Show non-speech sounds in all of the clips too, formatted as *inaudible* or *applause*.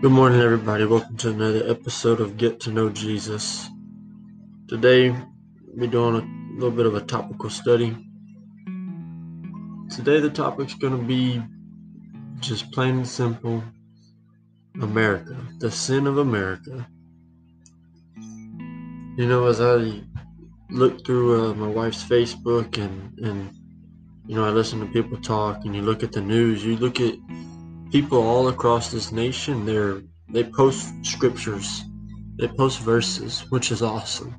Good morning, everybody. Welcome to another episode of Get to Know Jesus. Today, we're doing a little bit of a topical study. Today, the topic's going to be just plain and simple America, the sin of America. You know, as I look through uh, my wife's Facebook and, and, you know, I listen to people talk and you look at the news, you look at people all across this nation they're they post scriptures they post verses which is awesome.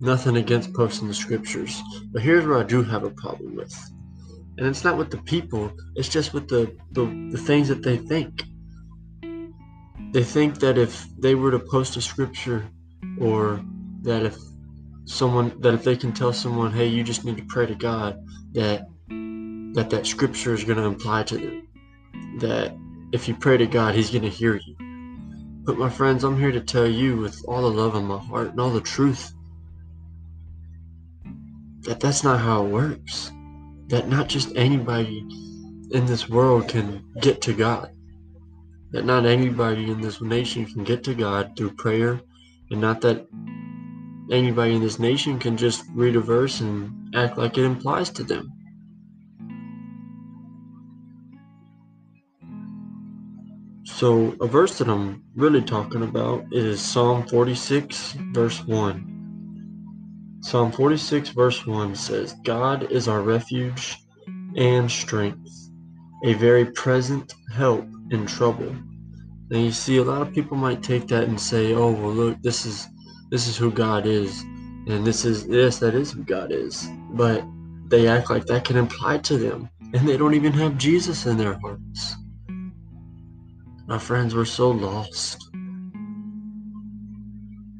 Nothing against posting the scriptures but here's where i do have a problem with. And it's not with the people it's just with the the, the things that they think. They think that if they were to post a scripture or that if someone that if they can tell someone hey you just need to pray to god that that that scripture is going to apply to them that if you pray to God, He's going to hear you. But my friends, I'm here to tell you with all the love in my heart and all the truth that that's not how it works. That not just anybody in this world can get to God. That not anybody in this nation can get to God through prayer, and not that anybody in this nation can just read a verse and act like it implies to them. So, a verse that I'm really talking about is Psalm 46, verse 1. Psalm 46, verse 1 says, God is our refuge and strength, a very present help in trouble. Now, you see, a lot of people might take that and say, "Oh, well, look, this is this is who God is, and this is yes, that is who God is." But they act like that can apply to them, and they don't even have Jesus in their hearts. My friends, we're so lost.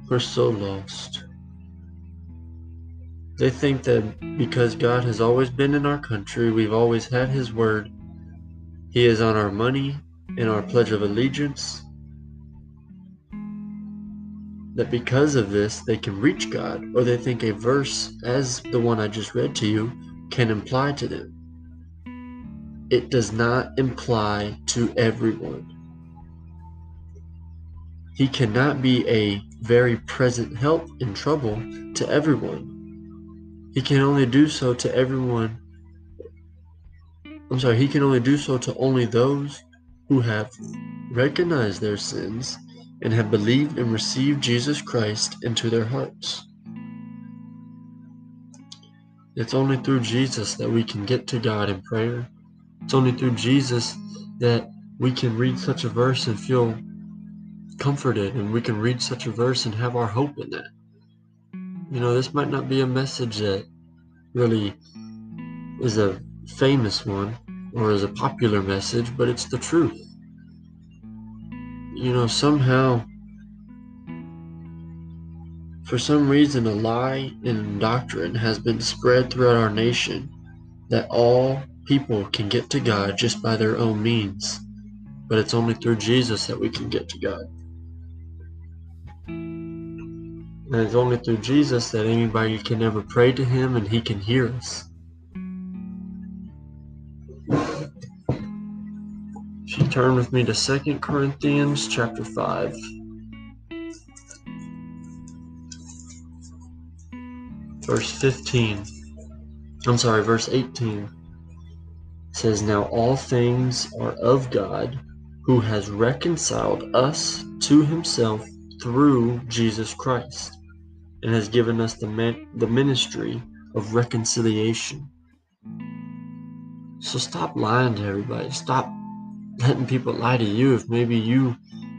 We're so lost. They think that because God has always been in our country, we've always had His word, He is on our money, in our Pledge of Allegiance, that because of this they can reach God, or they think a verse, as the one I just read to you, can imply to them. It does not imply to everyone. He cannot be a very present help in trouble to everyone. He can only do so to everyone. I'm sorry, he can only do so to only those who have recognized their sins and have believed and received Jesus Christ into their hearts. It's only through Jesus that we can get to God in prayer. It's only through Jesus that we can read such a verse and feel comforted and we can read such a verse and have our hope in that. You know, this might not be a message that really is a famous one or is a popular message, but it's the truth. You know, somehow, for some reason, a lie and doctrine has been spread throughout our nation that all people can get to God just by their own means. But it's only through Jesus that we can get to God. And it's only through Jesus that anybody can ever pray to him and he can hear us. If you turn with me to Second Corinthians chapter 5. Verse 15. I'm sorry, verse 18 says, Now all things are of God, who has reconciled us to himself through Jesus Christ and has given us the, man- the ministry of reconciliation. So stop lying to everybody. Stop letting people lie to you if maybe you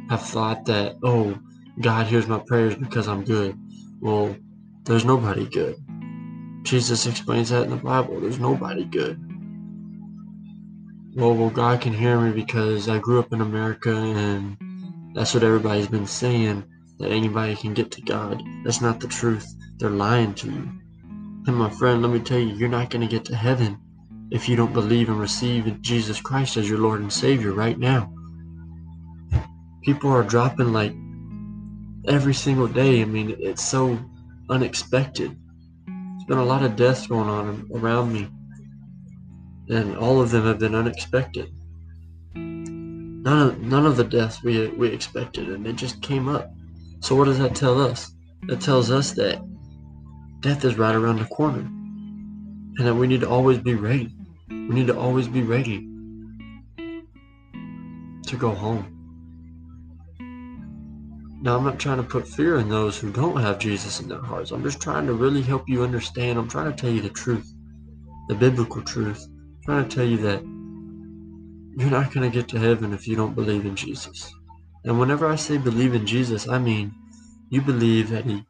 have thought that, oh, God hears my prayers because I'm good. Well, there's nobody good. Jesus explains that in the Bible. There's nobody good. Well, well, God can hear me because I grew up in America and that's what everybody's been saying that anybody can get to God. That's not the truth. They're lying to you. And my friend, let me tell you, you're not going to get to heaven if you don't believe and receive Jesus Christ as your Lord and Savior right now. People are dropping like every single day. I mean, it's so unexpected. There's been a lot of deaths going on around me, and all of them have been unexpected. None of none of the deaths we we expected, and they just came up. So what does that tell us? That tells us that death is right around the corner, and that we need to always be ready. We need to always be ready to go home. Now, I'm not trying to put fear in those who don't have Jesus in their hearts. I'm just trying to really help you understand. I'm trying to tell you the truth, the biblical truth. I'm trying to tell you that you're not going to get to heaven if you don't believe in Jesus. And whenever I say believe in Jesus, I mean you believe that He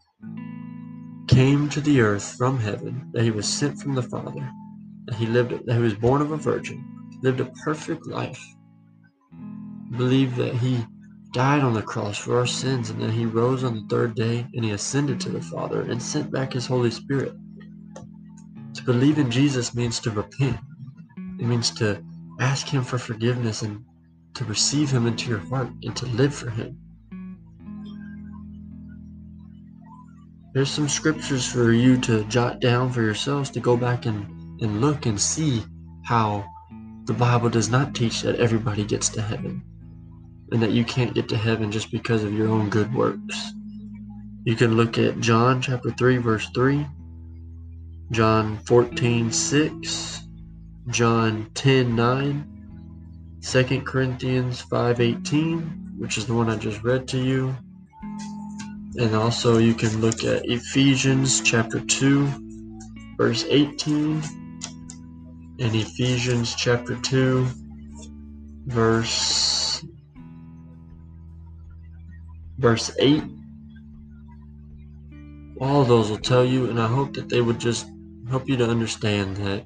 came to the earth from heaven, that He was sent from the Father, that He lived, that He was born of a virgin, lived a perfect life. Believe that He died on the cross for our sins, and then he rose on the third day and he ascended to the Father and sent back his Holy Spirit. To believe in Jesus means to repent. It means to ask him for forgiveness and to receive him into your heart and to live for him. There's some scriptures for you to jot down for yourselves to go back and, and look and see how the Bible does not teach that everybody gets to heaven and that you can't get to heaven just because of your own good works. You can look at John chapter 3 verse 3, John 14 6, John 10 9, 2 Corinthians 5 18, which is the one I just read to you. And also you can look at Ephesians chapter 2 verse 18 and Ephesians chapter 2 verse verse 8. All those will tell you, and I hope that they would just help you to understand that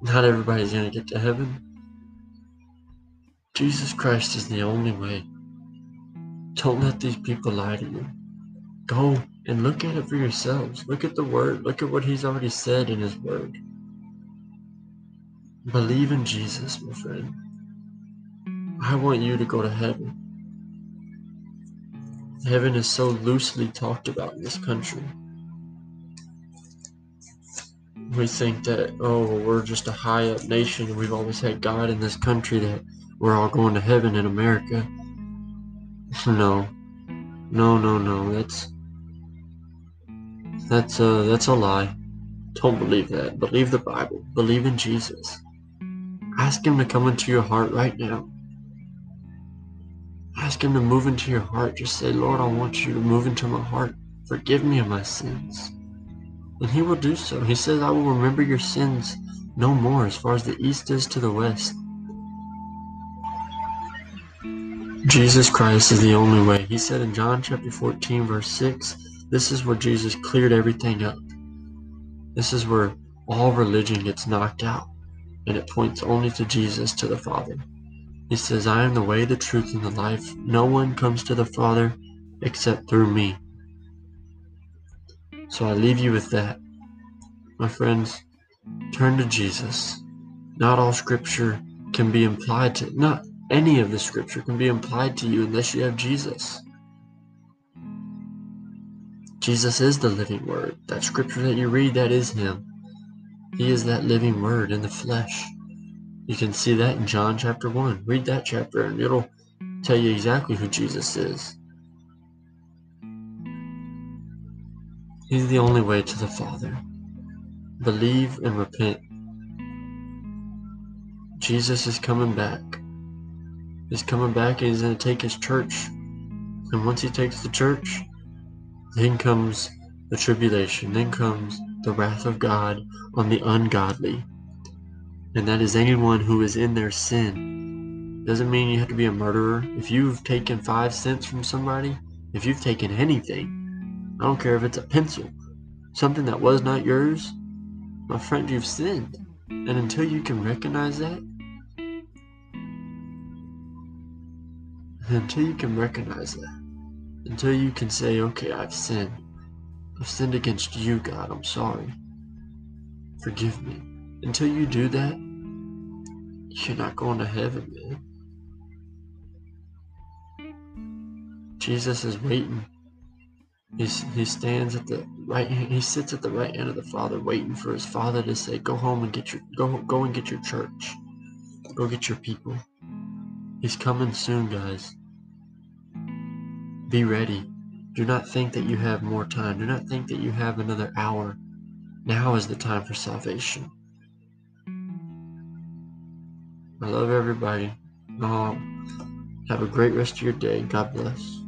not everybody's going to get to heaven. Jesus Christ is the only way. Don't let these people lie to you. Go and look at it for yourselves. Look at the Word. Look at what He's already said in His Word. Believe in Jesus, my friend. I want you to go to heaven. Heaven is so loosely talked about in this country. We think that, oh, we're just a high up nation we've always had God in this country that we're all going to heaven in America. *laughs* No. No, no, no. That's that's a that's a lie. Don't believe that. Believe the Bible. Believe in Jesus. Ask him to come into your heart right now. Ask Him to move into your heart. Just say, Lord, I want you to move into my heart. Forgive me of my sins. And He will do so. He says, I will remember your sins no more as far as the east is to the west. Jesus Christ is the only way. He said in John chapter 14, verse 6, this is where Jesus cleared everything up. This is where all religion gets knocked out, and it points only to Jesus, to the Father. He says, I am the way, the truth, and the life. No one comes to the Father except through me. So I leave you with that. My friends, turn to Jesus. Not all scripture can be implied to, not any of the scripture can be implied to you unless you have Jesus. Jesus is the living word. That scripture that you read, that is him. He is that living word in the flesh. You can see that in John chapter 1. Read that chapter and it'll tell you exactly who Jesus is. He's the only way to the Father. Believe and repent. Jesus is coming back. He's coming back and he's going to take his church. And once he takes the church, then comes the tribulation. Then comes the wrath of God on the ungodly and that is anyone who is in their sin. Doesn't mean you have to be a murderer. If you've taken five cents from somebody, if you've taken anything, I don't care if it's a pencil, something that was not yours, my friend, you've sinned. And until you can recognize that, until you can recognize that, until you can say, okay, I've sinned. I've sinned against you, God. I'm sorry. Forgive me. Until you do that, you're not going to heaven, man. Jesus is waiting. He's, he stands at the right he sits at the right hand of the Father waiting for his Father to say, Go home and get your go go and get your church. Go get your people. He's coming soon, guys. Be ready. Do not think that you have more time. Do not think that you have another hour. Now is the time for salvation. I love everybody. Um, have a great rest of your day. God bless.